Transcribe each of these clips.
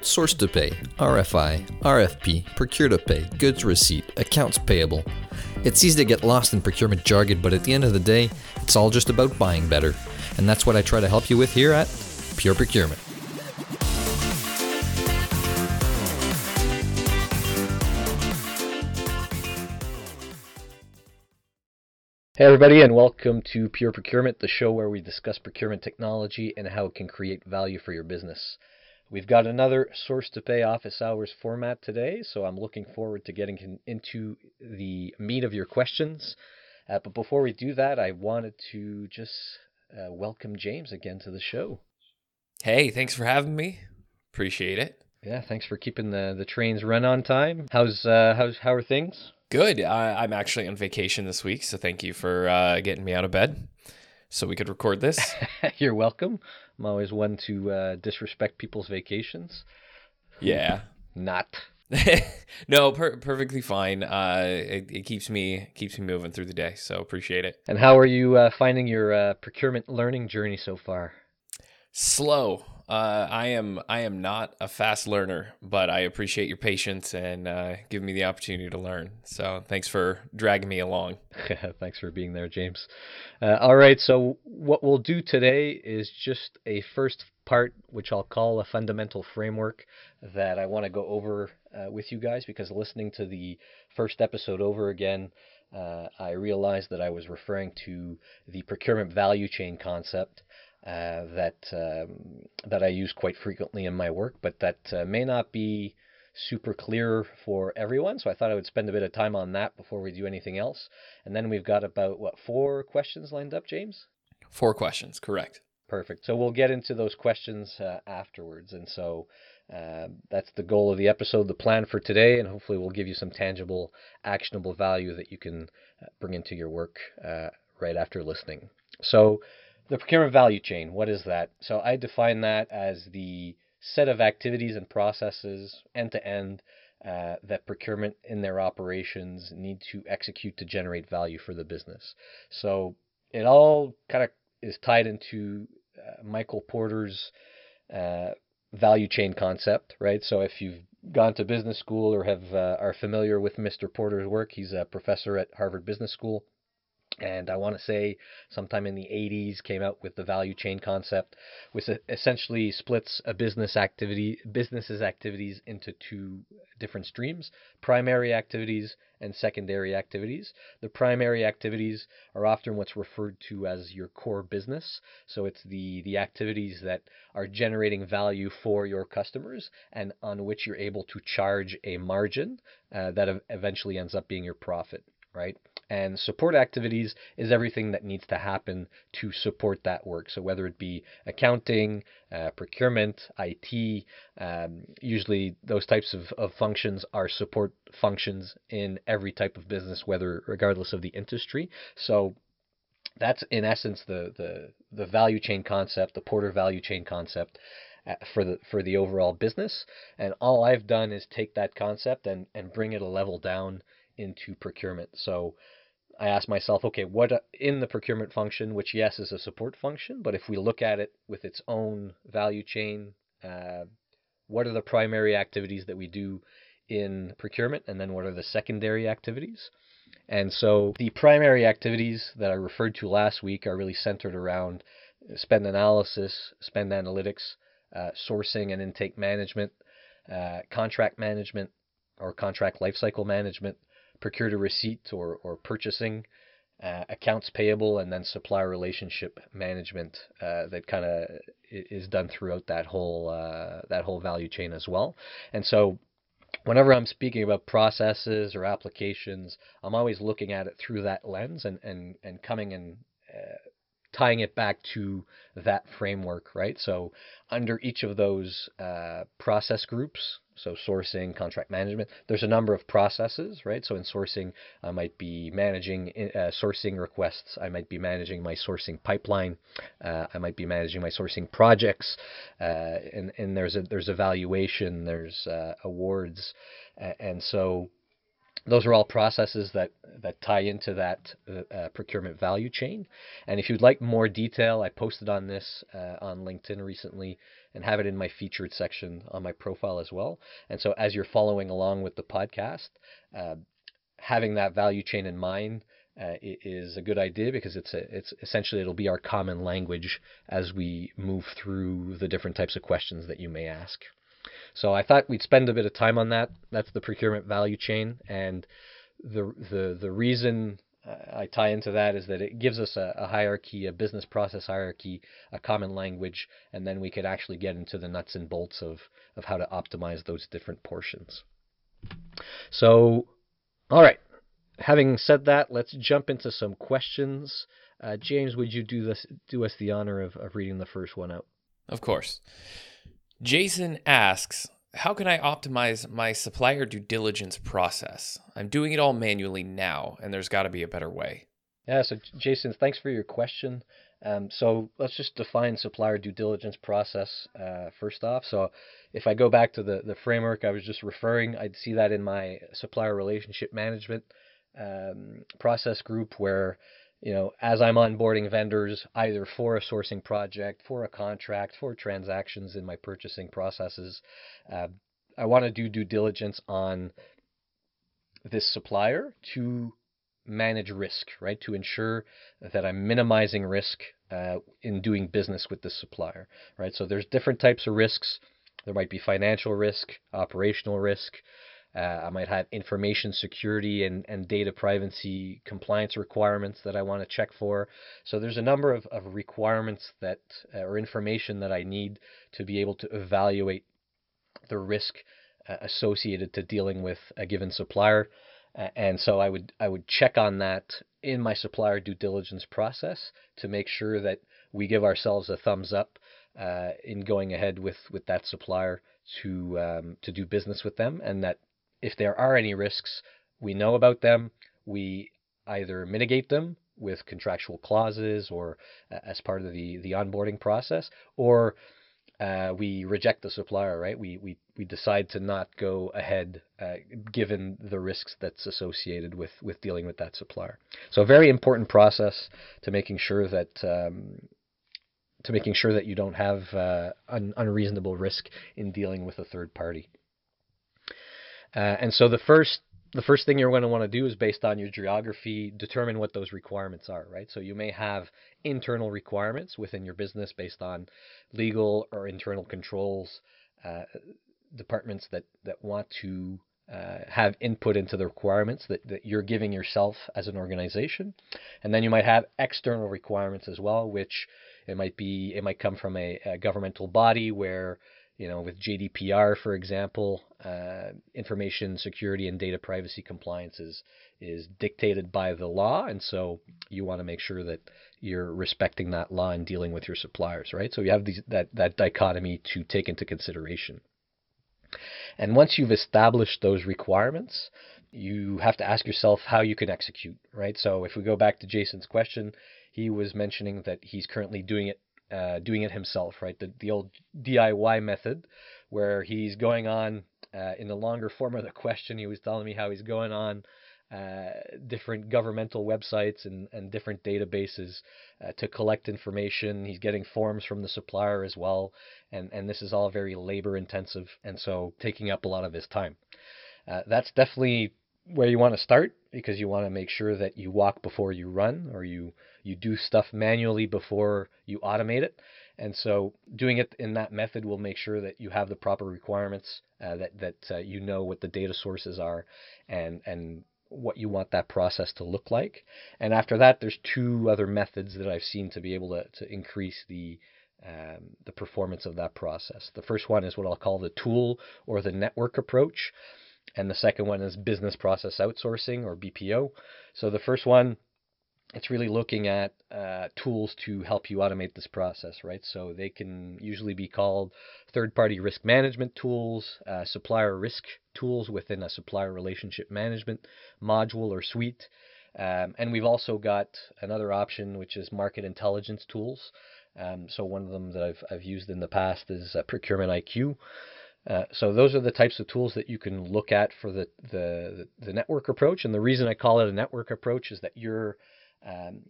Source to pay, RFI, RFP, procure to pay, goods receipt, accounts payable. It's easy to get lost in procurement jargon, but at the end of the day, it's all just about buying better. And that's what I try to help you with here at Pure Procurement. Hey, everybody, and welcome to Pure Procurement, the show where we discuss procurement technology and how it can create value for your business. We've got another source to pay office hours format today, so I'm looking forward to getting into the meat of your questions. Uh, but before we do that, I wanted to just uh, welcome James again to the show. Hey, thanks for having me. Appreciate it. Yeah, thanks for keeping the, the trains run on time. How's uh, how's how are things? Good. I, I'm actually on vacation this week, so thank you for uh, getting me out of bed so we could record this. You're welcome. I'm always one to uh, disrespect people's vacations. Yeah. Not. no, per- perfectly fine. Uh, it, it, keeps me keeps me moving through the day, so appreciate it. And how are you uh, finding your uh, procurement learning journey so far? Slow. Uh, I am I am not a fast learner, but I appreciate your patience and uh, giving me the opportunity to learn. So thanks for dragging me along. thanks for being there, James. Uh, all right, so what we'll do today is just a first part, which I'll call a fundamental framework that I want to go over uh, with you guys because listening to the first episode over again. Uh, I realized that I was referring to the procurement value chain concept, uh, that um, that I use quite frequently in my work, but that uh, may not be super clear for everyone. So I thought I would spend a bit of time on that before we do anything else. And then we've got about what four questions lined up, James? Four questions, correct. Perfect. So we'll get into those questions uh, afterwards. And so uh, that's the goal of the episode, the plan for today, and hopefully we'll give you some tangible, actionable value that you can uh, bring into your work uh, right after listening. So the procurement value chain, what is that? So I define that as the set of activities and processes end to end that procurement in their operations need to execute to generate value for the business. So it all kind of is tied into uh, Michael Porter's uh, value chain concept, right? So if you've gone to business school or have uh, are familiar with Mr. Porter's work, he's a professor at Harvard Business School and I want to say sometime in the 80s came out with the value chain concept, which essentially splits a business activity business's activities into two different streams: primary activities and secondary activities. The primary activities are often what's referred to as your core business, so it's the the activities that are generating value for your customers and on which you're able to charge a margin uh, that eventually ends up being your profit right? And support activities is everything that needs to happen to support that work. So whether it be accounting, uh, procurement, IT, um, usually those types of, of functions are support functions in every type of business, whether regardless of the industry. So that's in essence the the the value chain concept, the Porter value chain concept uh, for the for the overall business. And all I've done is take that concept and and bring it a level down into procurement. So I asked myself, okay, what uh, in the procurement function, which yes is a support function, but if we look at it with its own value chain, uh, what are the primary activities that we do in procurement, and then what are the secondary activities? And so the primary activities that I referred to last week are really centered around spend analysis, spend analytics, uh, sourcing and intake management, uh, contract management or contract lifecycle management, procure to receipt or, or purchasing, uh, accounts payable, and then supplier relationship management uh, that kind of is done throughout that whole uh, that whole value chain as well. And so, whenever I'm speaking about processes or applications, I'm always looking at it through that lens and and and coming and uh, tying it back to that framework, right? So under each of those uh, process groups, so sourcing, contract management, there's a number of processes, right? So in sourcing, I might be managing uh, sourcing requests. I might be managing my sourcing pipeline. Uh, I might be managing my sourcing projects. Uh, and and there's a there's evaluation, there's uh, awards, and so those are all processes that, that tie into that uh, procurement value chain. And if you'd like more detail, I posted on this uh, on LinkedIn recently. And have it in my featured section on my profile as well. And so as you're following along with the podcast, uh, having that value chain in mind uh, is a good idea because it's a, it's essentially it'll be our common language as we move through the different types of questions that you may ask. So I thought we'd spend a bit of time on that. That's the procurement value chain, and the the the reason I tie into that is that it gives us a, a, hierarchy, a business process hierarchy, a common language, and then we could actually get into the nuts and bolts of, of how to optimize those different portions. So, all right. Having said that, let's jump into some questions. Uh, James, would you do this? Do us the honor of, of reading the first one out? Of course. Jason asks, how can I optimize my supplier due diligence process? I'm doing it all manually now, and there's got to be a better way. Yeah, so Jason, thanks for your question. Um, so let's just define supplier due diligence process uh, first off. So if I go back to the, the framework I was just referring, I'd see that in my supplier relationship management um, process group where you know, as I'm onboarding vendors, either for a sourcing project, for a contract, for transactions in my purchasing processes, uh, I want to do due diligence on this supplier to manage risk, right? To ensure that I'm minimizing risk uh, in doing business with this supplier, right? So there's different types of risks. There might be financial risk, operational risk, uh, I might have information security and, and data privacy compliance requirements that I want to check for. So there's a number of, of requirements that uh, or information that I need to be able to evaluate the risk uh, associated to dealing with a given supplier. and so I would I would check on that in my supplier due diligence process to make sure that we give ourselves a thumbs up uh, in going ahead with, with that supplier to um, to do business with them, and that if there are any risks, we know about them. We either mitigate them with contractual clauses or uh, as part of the, the onboarding process, or uh, we reject the supplier, right? We, we, we decide to not go ahead uh, given the risks that's associated with, with dealing with that supplier. So a very important process to making sure that um, to making sure that you don't have uh, un- unreasonable risk in dealing with a third party. Uh, and so the first the first thing you're going to want to do is based on your geography, determine what those requirements are, right? So you may have internal requirements within your business based on legal or internal controls, uh, departments that, that want to uh, have input into the requirements that, that you're giving yourself as an organization. And then you might have external requirements as well, which it might be, it might come from a, a governmental body where you know, with GDPR, for example, uh, information security and data privacy compliance is, is dictated by the law. And so you want to make sure that you're respecting that law and dealing with your suppliers, right? So you have these, that, that dichotomy to take into consideration. And once you've established those requirements, you have to ask yourself how you can execute, right? So if we go back to Jason's question, he was mentioning that he's currently doing it uh, doing it himself, right? The, the old DIY method, where he's going on uh, in the longer form of the question, he was telling me how he's going on uh, different governmental websites and, and different databases uh, to collect information. He's getting forms from the supplier as well, and, and this is all very labor intensive, and so taking up a lot of his time. Uh, that's definitely where you want to start because you want to make sure that you walk before you run or you you do stuff manually before you automate it. And so doing it in that method will make sure that you have the proper requirements uh, that that uh, you know what the data sources are and and what you want that process to look like. And after that there's two other methods that I've seen to be able to, to increase the um, the performance of that process. The first one is what I'll call the tool or the network approach and the second one is business process outsourcing or BPO. So the first one, it's really looking at uh, tools to help you automate this process, right? So they can usually be called third-party risk management tools, uh, supplier risk tools within a supplier relationship management module or suite. Um, and we've also got another option, which is market intelligence tools. Um, so one of them that I've, I've used in the past is uh, Procurement IQ. Uh, so those are the types of tools that you can look at for the, the, the network approach. And the reason I call it a network approach is that you're um,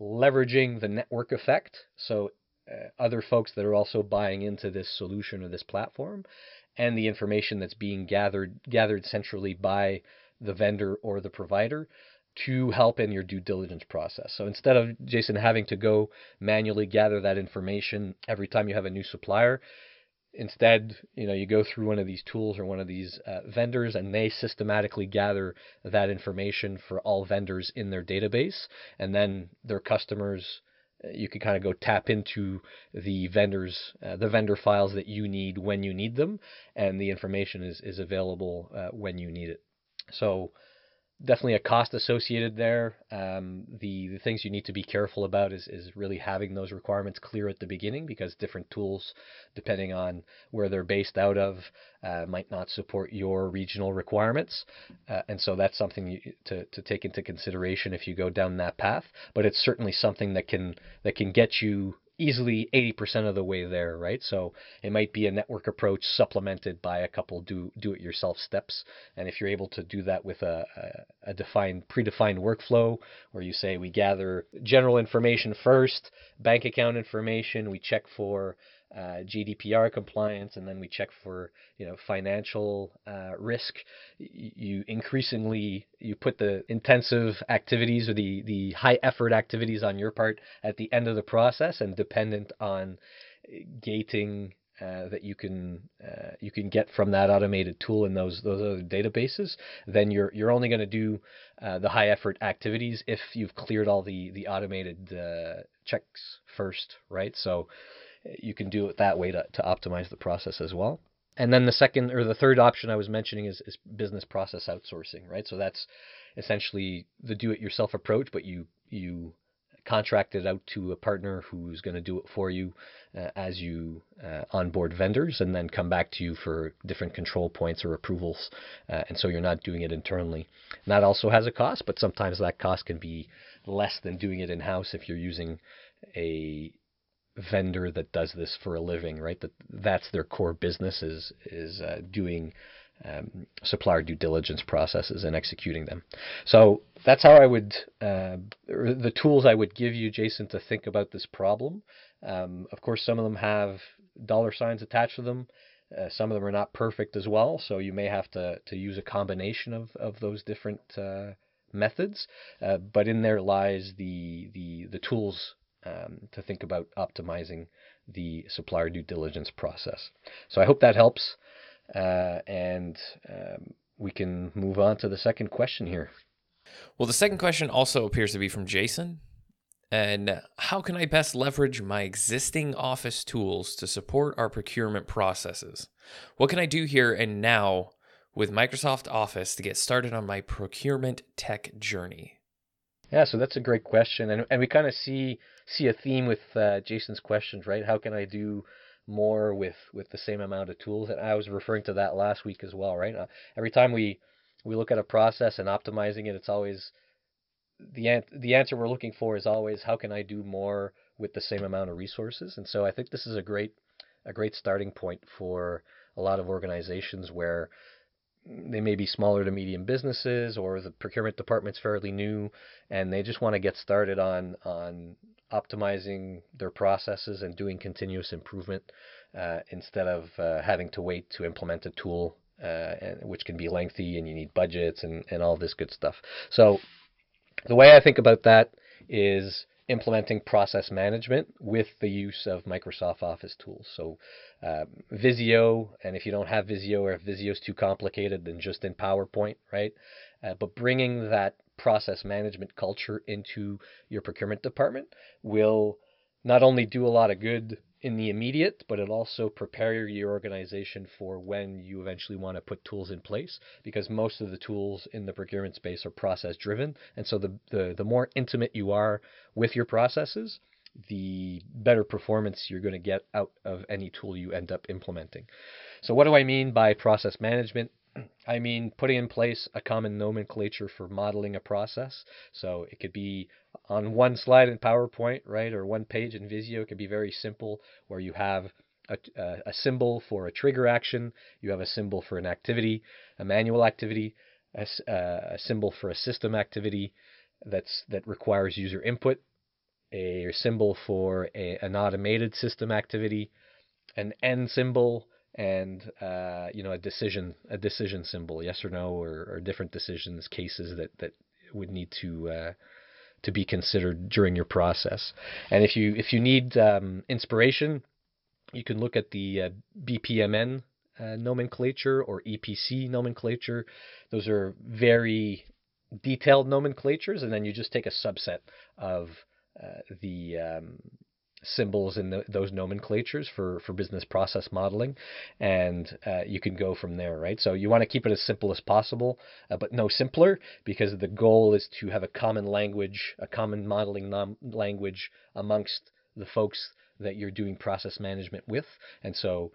leveraging the network effect. So uh, other folks that are also buying into this solution or this platform, and the information that's being gathered gathered centrally by the vendor or the provider to help in your due diligence process. So instead of Jason having to go manually gather that information every time you have a new supplier, instead, you know, you go through one of these tools or one of these uh, vendors and they systematically gather that information for all vendors in their database. And then their customers uh, you can kind of go tap into the vendors uh, the vendor files that you need when you need them. And the information is is available uh, when you need it. So definitely a cost associated there. Um, the, the things you need to be careful about is, is really having those requirements clear at the beginning because different tools, depending on where they're based out of, uh, might not support your regional requirements. Uh, and so that's something you, to, to take into consideration if you go down that path. But it's certainly something that can that can get you easily 80% of the way there, right? So it might be a network approach supplemented by a couple do do it yourself steps. And if you're able to do that with a, a, a defined predefined workflow where you say we gather general information first, bank account information, we check for uh, GDPR compliance, and then we check for you know financial uh, risk. You increasingly you put the intensive activities or the the high effort activities on your part at the end of the process, and dependent on gating uh, that you can uh, you can get from that automated tool in those those other databases, then you're you're only going to do uh, the high effort activities if you've cleared all the the automated uh, checks first, right? So you can do it that way to, to optimize the process as well. And then the second or the third option I was mentioning is, is business process outsourcing, right? So that's essentially the do-it-yourself approach, but you you contract it out to a partner who's going to do it for you uh, as you uh, onboard vendors, and then come back to you for different control points or approvals. Uh, and so you're not doing it internally. And that also has a cost, but sometimes that cost can be less than doing it in house if you're using a vendor that does this for a living, right? That that's their core business is is uh, doing um, supplier due diligence processes and executing them. So that's how I would uh, the tools I would give you, Jason, to think about this problem. Um, of course, some of them have dollar signs attached to them. Uh, some of them are not perfect as well, so you may have to to use a combination of of those different uh, methods. Uh, but in there lies the the the tools um, to think about optimizing the supplier due diligence process. So I hope that helps, uh, and um, we can move on to the second question here. Well, the second question also appears to be from Jason. And how can I best leverage my existing office tools to support our procurement processes? What can I do here and now with Microsoft Office to get started on my procurement tech journey? Yeah, so that's a great question, and and we kind of see see a theme with uh, Jason's questions, right? How can I do more with with the same amount of tools? And I was referring to that last week as well, right? Uh, every time we we look at a process and optimizing it, it's always the an- the answer we're looking for is always how can I do more with the same amount of resources? And so I think this is a great a great starting point for a lot of organizations where they may be smaller to medium businesses or the procurement department's fairly new and they just want to get started on on optimizing their processes and doing continuous improvement uh, instead of uh, having to wait to implement a tool uh, which can be lengthy and you need budgets and, and all this good stuff. So the way I think about that is implementing process management with the use of Microsoft Office tools. So uh, Visio, and if you don't have Visio or if Visio is too complicated, then just in PowerPoint, right? Uh, but bringing that process management culture into your procurement department will not only do a lot of good in the immediate, but it also prepare your organization for when you eventually want to put tools in place because most of the tools in the procurement space are process driven. And so the, the, the more intimate you are with your processes, the better performance you're going to get out of any tool you end up implementing. So, what do I mean by process management? I mean putting in place a common nomenclature for modeling a process. So it could be on one slide in PowerPoint, right, or one page in Visio. It could be very simple, where you have a, a, symbol for a trigger action, you have a symbol for an activity, a manual activity, a, a symbol for a system activity that's that requires user input, a symbol for a, an automated system activity, an N symbol, and uh, you know a decision a decision symbol, yes or no, or, or different decisions cases that that would need to uh, to be considered during your process. And if you if you need um, inspiration, you can look at the uh, BPMN uh, nomenclature or EPC nomenclature. Those are very detailed nomenclatures, and then you just take a subset of uh, the um, symbols in the, those nomenclatures for, for business process modeling, and uh, you can go from there, right? So you want to keep it as simple as possible, uh, but no simpler, because the goal is to have a common language, a common modeling nom- language amongst the folks that you're doing process management with, and so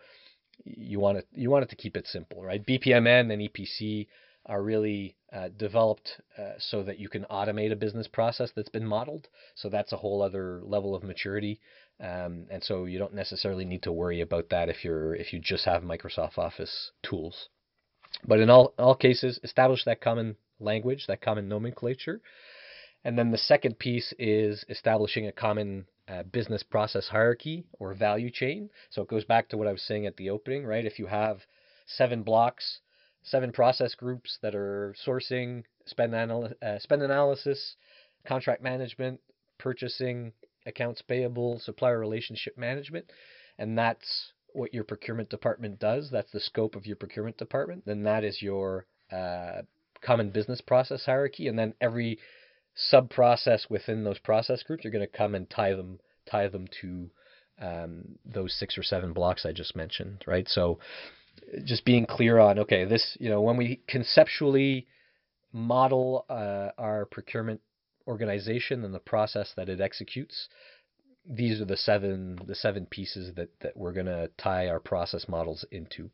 you want it you want it to keep it simple, right? BPMN and EPC are really uh, developed uh, so that you can automate a business process that's been modeled. So that's a whole other level of maturity, um, and so you don't necessarily need to worry about that if you're if you just have Microsoft Office tools. But in all all cases, establish that common language, that common nomenclature, and then the second piece is establishing a common uh, business process hierarchy or value chain. So it goes back to what I was saying at the opening, right? If you have seven blocks seven process groups that are sourcing, spend, anal- uh, spend analysis, contract management, purchasing, accounts payable, supplier relationship management, and that's what your procurement department does. That's the scope of your procurement department. Then that is your uh, common business process hierarchy, and then every sub process within those process groups, you're going to come and tie them tie them to um, those six or seven blocks I just mentioned, right? So just being clear on okay, this you know when we conceptually model uh, our procurement organization and the process that it executes, these are the seven the seven pieces that that we're going to tie our process models into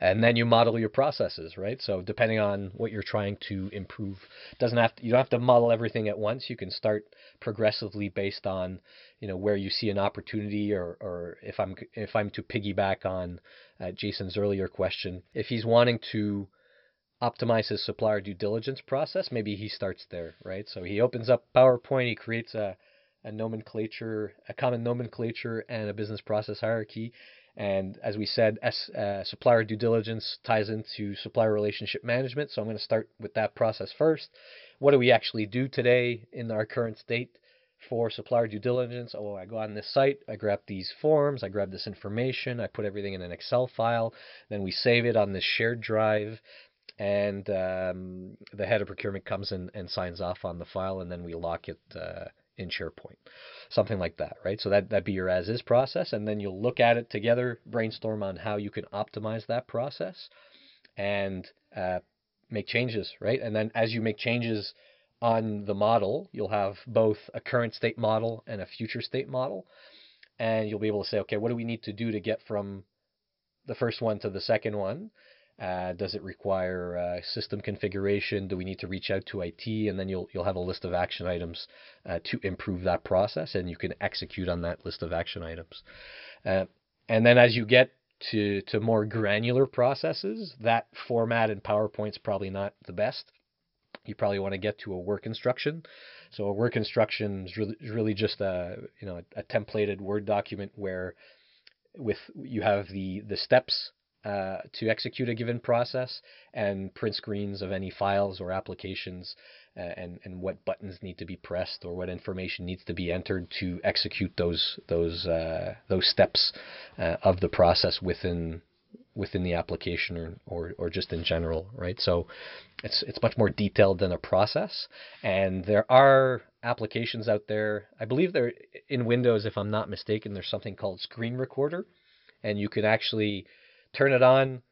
and then you model your processes right so depending on what you're trying to improve doesn't have to, you don't have to model everything at once you can start progressively based on you know where you see an opportunity or or if i'm if i'm to piggyback on uh, jason's earlier question if he's wanting to optimize his supplier due diligence process maybe he starts there right so he opens up powerpoint he creates a a nomenclature, a common nomenclature, and a business process hierarchy. And as we said, S, uh, supplier due diligence ties into supplier relationship management. So I'm going to start with that process first. What do we actually do today in our current state for supplier due diligence? Oh, I go on this site, I grab these forms, I grab this information, I put everything in an Excel file, then we save it on this shared drive. And um, the head of procurement comes in and signs off on the file, and then we lock it uh, in SharePoint. Something like that, right? So that, that'd be your as is process. And then you'll look at it together, brainstorm on how you can optimize that process and uh, make changes, right? And then as you make changes on the model, you'll have both a current state model and a future state model. And you'll be able to say, okay, what do we need to do to get from the first one to the second one? Uh, does it require uh, system configuration? Do we need to reach out to IT? And then you'll you'll have a list of action items uh, to improve that process, and you can execute on that list of action items. Uh, and then as you get to to more granular processes, that format in PowerPoint's probably not the best. You probably want to get to a work instruction. So a work instruction is really, really just a you know a, a templated Word document where with you have the the steps uh, to execute a given process and print screens of any files or applications uh, and, and what buttons need to be pressed or what information needs to be entered to execute those those uh, those steps uh, of the process within within the application or, or, or just in general, right? So it's it's much more detailed than a process. And there are applications out there. I believe they're in Windows, if I'm not mistaken, there's something called Screen Recorder, and you can actually turn it on,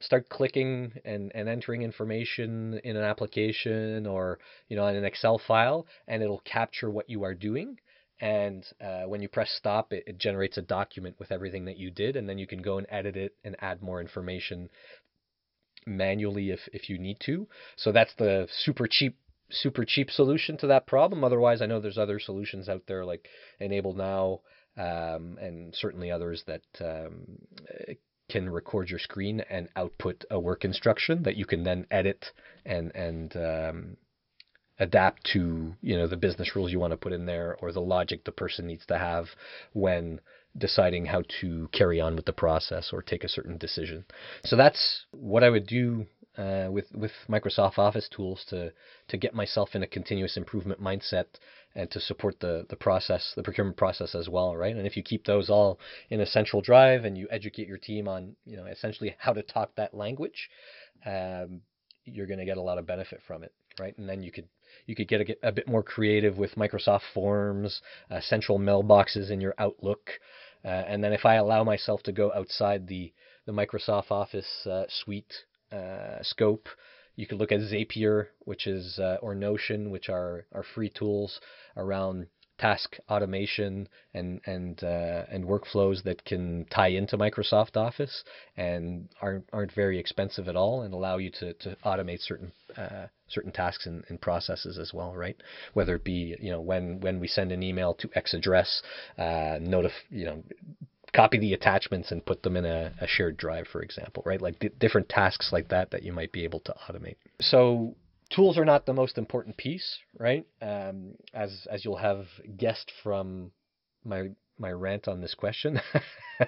start clicking and, and entering information in an application or you know in an Excel file, and it'll capture what you are doing. And uh, when you press stop, it, it generates a document with everything that you did, and then you can go and edit it and add more information manually if if you need to. So that's the super cheap super cheap solution to that problem. Otherwise, I know there's other solutions out there like Enable Now um, and certainly others that um, can record your screen and output a work instruction that you can then edit and and um, adapt to you know the business rules you want to put in there or the logic the person needs to have when deciding how to carry on with the process or take a certain decision. So that's what I would do uh, with with Microsoft Office tools to to get myself in a continuous improvement mindset and to support the the process, the procurement process as well, right? And if you keep those all in a central drive and you educate your team on you know essentially how to talk that language, um, you're going to get a lot of benefit from it, right? And then you could you could get a, a bit more creative with Microsoft Forms, uh, central mailboxes in your Outlook, uh, and then if I allow myself to go outside the the Microsoft Office uh, suite uh, scope, you could look at Zapier, which is uh, or Notion, which are are free tools around task automation and and uh, and workflows that can tie into Microsoft Office and aren't aren't very expensive at all and allow you to, to automate certain uh, certain tasks and, and, processes as well, right? Whether it be you know when when we send an email to X address, uh, notif- you know copy the attachments and put them in a, a shared drive, for example, right? Like d- different tasks like that that you might be able to automate. So tools are not the most important piece, right? Um, as as you'll have guessed from my my rant on this question,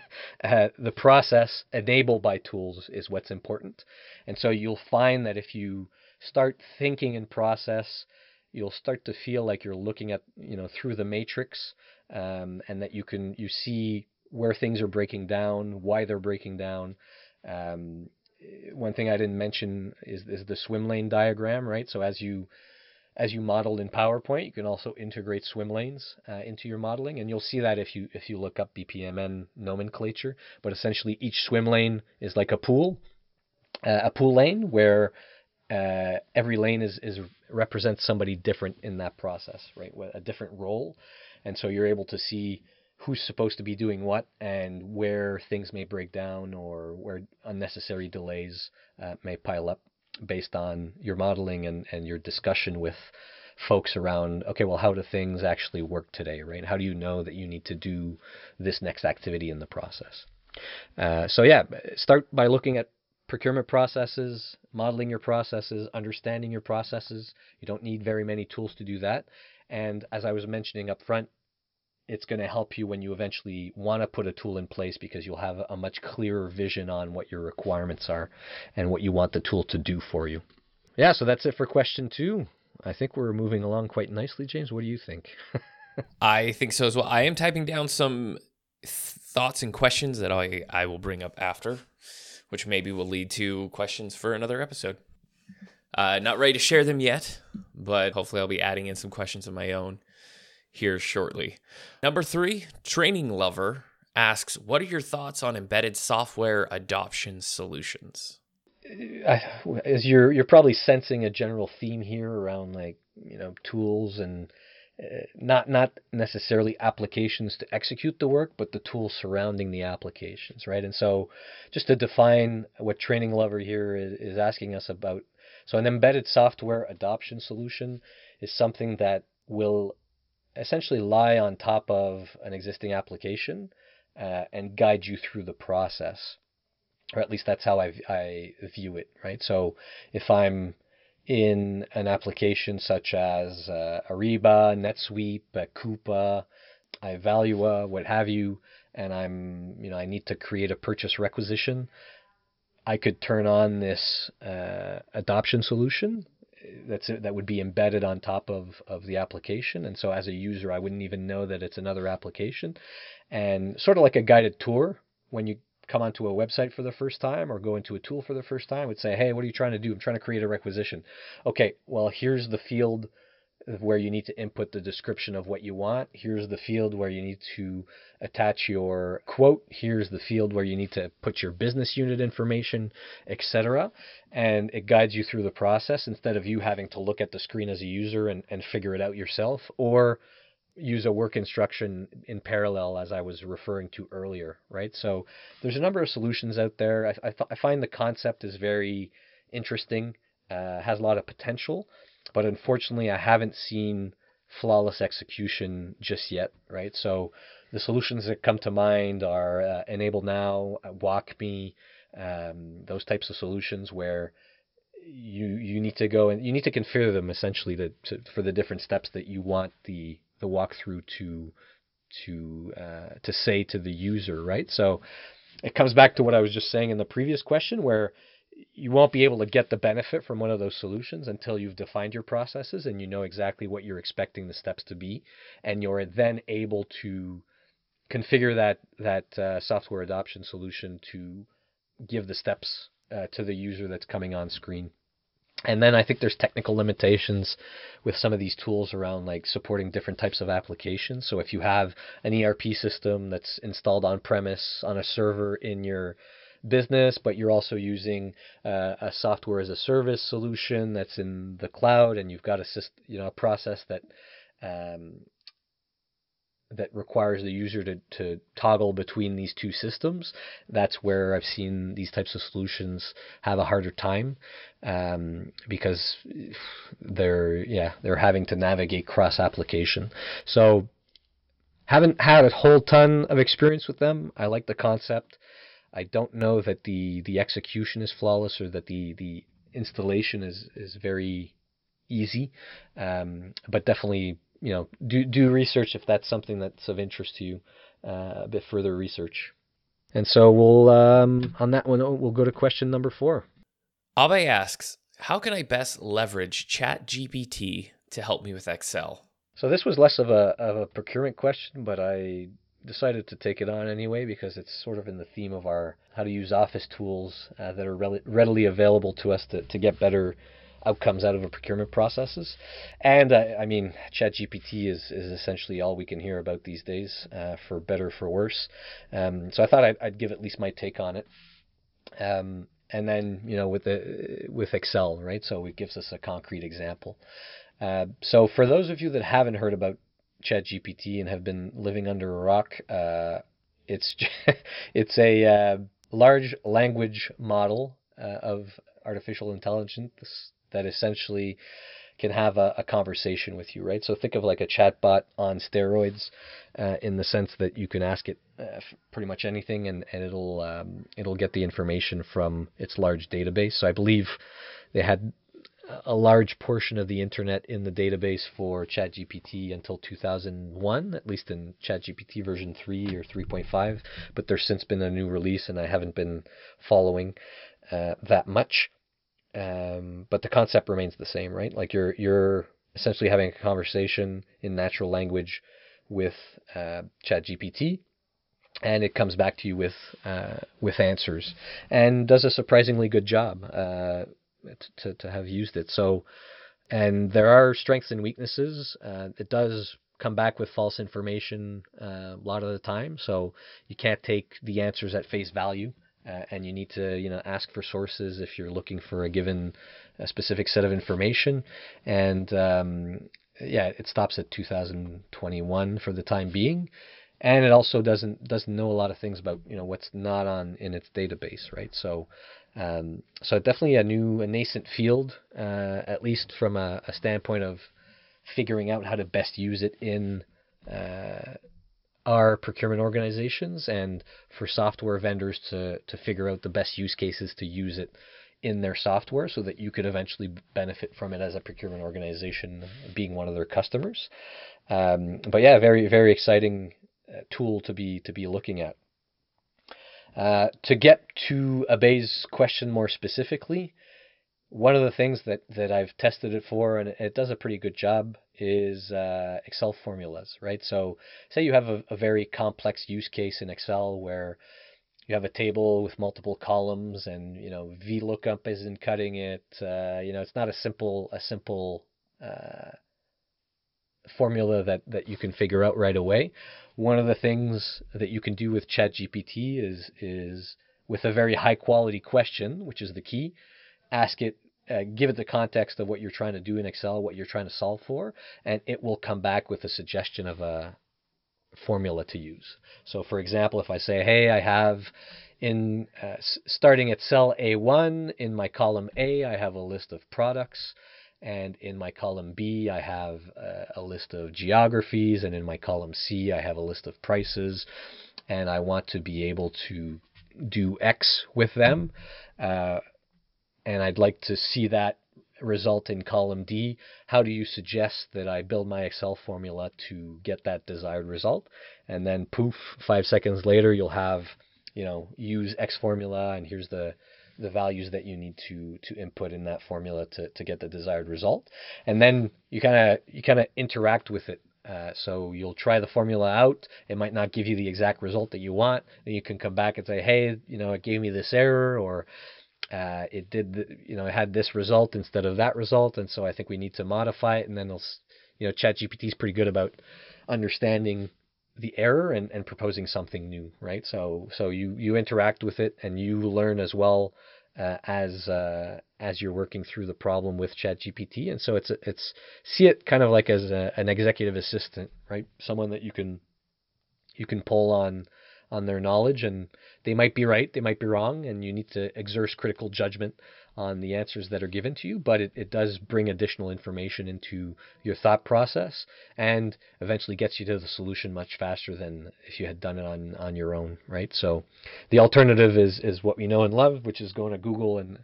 uh, the process enabled by tools is what's important, and so you'll find that if you start thinking in process, you'll start to feel like you're looking at you know through the matrix, um, and that you can you see where things are breaking down, why they're breaking down. Um, one thing I didn't mention is, is the swim lane diagram, right? So as you as you model in PowerPoint, you can also integrate swim lanes uh, into your modeling, and you'll see that if you if you look up BPMN nomenclature. But essentially, each swim lane is like a pool, uh, a pool lane where uh, every lane is is represents somebody different in that process, right? A different role, and so you're able to see who's supposed to be doing what and where things may break down or where unnecessary delays uh, may pile up based on your modeling and, and your discussion with folks around okay well how do things actually work today right? How do you know that you need to do this next activity in the process? Uh, so yeah start by looking at procurement processes modeling your processes understanding your processes. You don't need very many tools to do that. And as i was mentioning up front it's going to help you when you eventually want to put a tool in place because you'll have a much clearer vision on what your requirements are and what you want the tool to do for you. Yeah, so that's it for question two. I think we're moving along quite nicely, James. What do you think? I think so as well. I am typing down some thoughts and questions that I, I will bring up after, which maybe will lead to questions for another episode. Uh, not ready to share them yet, but hopefully I'll be adding in some questions of my own here shortly. Number three, Training Lover asks, What are your thoughts on embedded software adoption solutions? As you're you're probably sensing a general theme here around like you know tools and uh, not not necessarily applications to execute the work, but the tools surrounding the applications, right? And so, just to define what Training Lover here is, is asking us about, so an embedded software adoption solution is something that will essentially lie on top of an existing application uh, and guide you through the process. Or at least that's how I, I view it, right? So if I'm in an application such as uh, Ariba, NetSuite, uh, Coupa, Ivalua, what have you, and I'm, you know, I need to create a purchase requisition, I could turn on this uh, adoption solution that's that would be embedded on top of of the application. And so as a user I wouldn't even know that it's another application. And sort of like a guided tour when you come onto a website for the first time or go into a tool for the first time would say hey what are you trying to do? I'm trying to create a requisition. Okay well here's the field where you need to input the description of what you want. Here's the field where you need to attach your quote. Here's the field where you need to put your business unit information, etc. And it guides you through the process instead of you having to look at the screen as a user and, and figure it out yourself or use a work instruction in parallel as I was referring to earlier, right? So there's a number of solutions out there. I, I, th- I find the concept is very interesting, uh, has a lot of potential but unfortunately, I haven't seen flawless execution just yet, right? So the solutions that come to mind are uh, Enable Now, uh, WalkMe, um, those types of solutions where you you need to go and you need to configure them essentially to, to for the different steps that you want the the walkthrough to to uh, to say to the user, right? So it comes back to what I was just saying in the previous question, where you won't be able to get the benefit from one of those solutions until you've defined your processes and you know exactly what you're expecting the steps to be, and you're then able to configure that that uh, software adoption solution to give the steps uh, to the user that's coming on screen. And then I think there's technical limitations with some of these tools around like supporting different types of applications. So if you have an ERP system that's installed on premise on a server in your business, but you're also using uh, a software as a service solution that's in the cloud, and you've got a system, you know a process that um, that requires the user to, to toggle between these two systems. That's where I've seen these types of solutions have a harder time um, because they're yeah they're having to navigate cross application. So haven't had a whole ton of experience with them. I like the concept. I don't know that the the execution is flawless or that the the installation is is very easy, um, but definitely you know, do do research if that's something that's of interest to you. Uh, a bit further research. And so we'll um, on that one we'll go to question number four. Abe asks, "How can I best leverage ChatGPT to help me with Excel?" So this was less of a of a procurement question, but I decided to take it on anyway because it's sort of in the theme of our how to use Office tools uh, that are readily available to us to, to get better outcomes out of our procurement processes. And uh, I mean, ChatGPT is, is essentially all we can hear about these days, uh, for better for worse. Um, so I thought I'd, I'd, give at least my take on it. Um, and then you know with the with Excel, right? So it gives us a concrete example. Uh, so for those of you that haven't heard about ChatGPT and have been living under a rock, uh, it's it's a uh, large language model uh, of artificial intelligence that essentially can have a, a, conversation with you, right? So think of like a chatbot on steroids, uh, in the sense that you can ask it uh, pretty much anything, and, and it'll um, it'll get the information from its large database. So I believe they had a large portion of the internet in the database for ChatGPT until 2001, at least in ChatGPT version 3 or 3.5. But there's since been a new release, and I haven't been following uh, that much. Um, but the concept remains the same, right? Like you're you're essentially having a conversation in natural language with uh, ChatGPT, and it comes back to you with uh, with answers, and does a surprisingly good job uh, to to have used it. So, and there are strengths and weaknesses. Uh, it does come back with false information uh, a lot of the time, so you can't take the answers at face value uh, and you need to you know ask for sources if you're looking for a given a specific set of information and um, yeah it stops at 2021 for the time being and it also doesn't doesn't know a lot of things about you know what's not on in its database right so um, so definitely a new a nascent field uh, at least from a, a, standpoint of figuring out how to best use it in uh, our procurement organizations and for software vendors to, to figure out the best use cases to use it in their software so that you could eventually benefit from it as a procurement organization being one of their customers. Um, but yeah, very, very exciting uh, tool to be, to be looking at. Uh, to get to Abe's question more specifically, one of the things that, that I've tested it for, and it does a pretty good job, is uh, Excel formulas, right? So, say you have a, a, very complex use case in Excel where you have a table with multiple columns, and you know VLOOKUP isn't cutting it. Uh, you know, it's not a simple a simple uh, formula that that you can figure out right away. One of the things that you can do with ChatGPT is is with a very high quality question, which is the key ask it, uh, give it the context of what you're trying to do in Excel, what you're trying to solve for, and it will come back with a suggestion of a formula to use. So, for example, if I say, hey, I have in uh, starting at cell A1 in my column A, I have a list of products. And in my column B, I have a list of geographies. And in my column C, I have a list of prices. And I want to be able to do X with them. Uh, and I'd like to see that result in column D. How do you suggest that I build my Excel formula to get that desired result? And then poof, five seconds later, you'll have, you know, use X formula, and here's the the values that you need to to input in that formula to, to get the desired result. And then you kind of you kind of interact with it. Uh, so you'll try the formula out. It might not give you the exact result that you want. Then you can come back and say, hey, you know, it gave me this error, or uh, it did, the, you know, it had this result instead of that result, and so I think we need to modify it. And then they'll, you know, ChatGPT is pretty good about understanding the error and, and proposing something new, right? So so you you interact with it and you learn as well uh, as uh, as you're working through the problem with ChatGPT. And so it's it's see it kind of like as a, an executive assistant, right? Someone that you can you can pull on on their knowledge and they might be right, they might be wrong, and you need to exert critical judgment on the answers that are given to you, but it, it does bring additional information into your thought process and eventually gets you to the solution much faster than if you had done it on, on your own, right? So the alternative is is what we know and love, which is going to Google and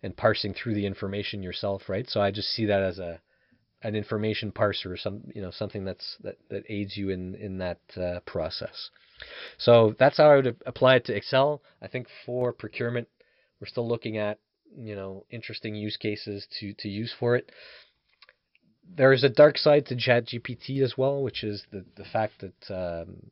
and parsing through the information yourself, right? So I just see that as a an information parser, some you know something that's that, that aids you in in that uh, process. So that's how I would apply it to Excel. I think for procurement, we're still looking at you know interesting use cases to to use for it. There's a dark side to ChatGPT as well, which is the the fact that um,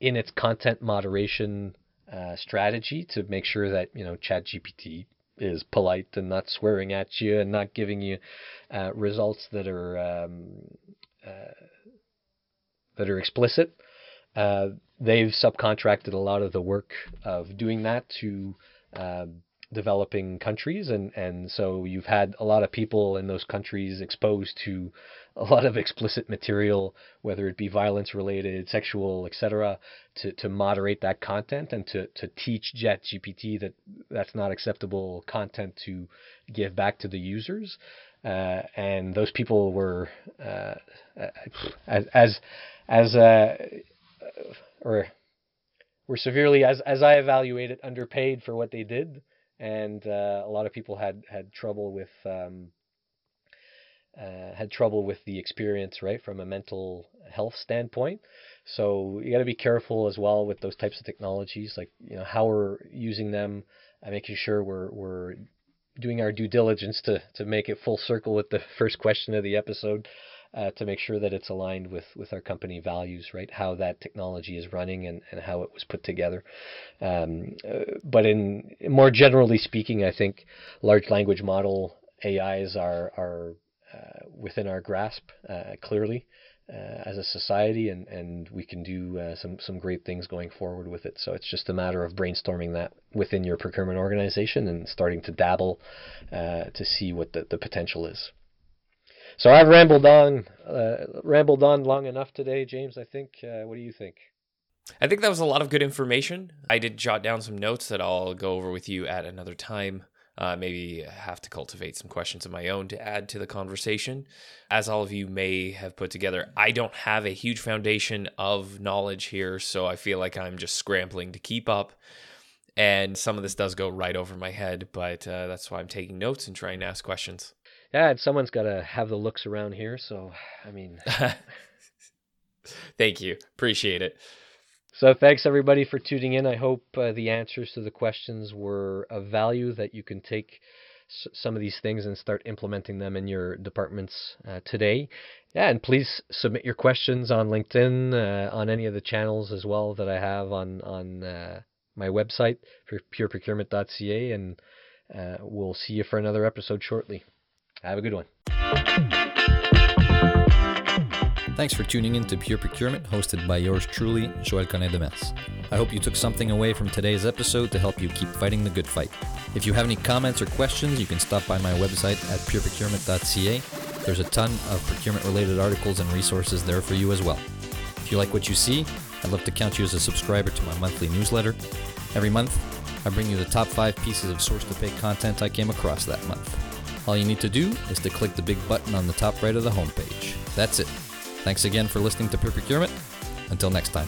in its content moderation uh, strategy to make sure that you know ChatGPT is polite and not swearing at you and not giving you uh, results that are um, uh, that are explicit. Uh, they've subcontracted a lot of the work of doing that to um, developing countries, and and so you've had a lot of people in those countries exposed to a lot of explicit material, whether it be violence related, sexual, etc., to, to moderate that content and to, to teach ChatGPT that that's not acceptable content to give back to the users. Uh, and those people were uh, as as as uh, or were severely as as I evaluated it underpaid for what they did, and uh, a lot of people had had trouble with um, uh, had trouble with the experience, right, from a mental health standpoint. So you got to be careful as well with those types of technologies, like you know how we're using them, and making sure we're we're doing our due diligence to to make it full circle with the first question of the episode. Uh, to make sure that it's aligned with, with our company values, right? How that technology is running and, and how it was put together. Um, uh, but in more generally speaking, I think large language model AIs are are uh, within our grasp uh, clearly uh, as a society, and, and we can do some some great things going forward with it. So it's just a matter of brainstorming that within your procurement organization and starting to dabble to see what the, the potential is. So I've rambled on, uh, rambled on long enough today, James. I think. Uh, what do you think? I think that was a lot of good information. I did jot down some notes that I'll go over with you at another time. Uh, maybe have to cultivate some questions of my own to add to the conversation. As all of you may have put together, I don't have a huge foundation of knowledge here, so I feel like I'm just scrambling to keep up. And some of this does go right over my head, but uh, that's why I'm taking notes and trying to ask questions. Yeah, someone's got to have the looks around here, so I mean. Thank you. Appreciate it. So thanks everybody for tuning in. I hope uh, the answers to the questions were of value that you can take s- some of these things and start implementing them in your departments uh, today. Yeah, and please submit your questions on LinkedIn, uh, on any of the channels as well that I have on on uh, my website for pureprocurement.ca, and uh, we'll see you for another episode shortly. Have a good one. Thanks for tuning in to Pure Procurement, hosted by yours truly, Joel Collin-Demers. I hope you took something away from today's episode to help you keep fighting the good fight. If you have any comments or questions, you can stop by my website at pureprocurement.ca. There's a ton of procurement related articles and resources there for you as well. If you like what you see, I'd love to count you as a subscriber to my monthly newsletter. Every month, I bring you the top five pieces of source to pay content I came across that month. All you need to do is to click the big button on the top right of the homepage. That's it. Thanks again for listening to Procurement. Until next time.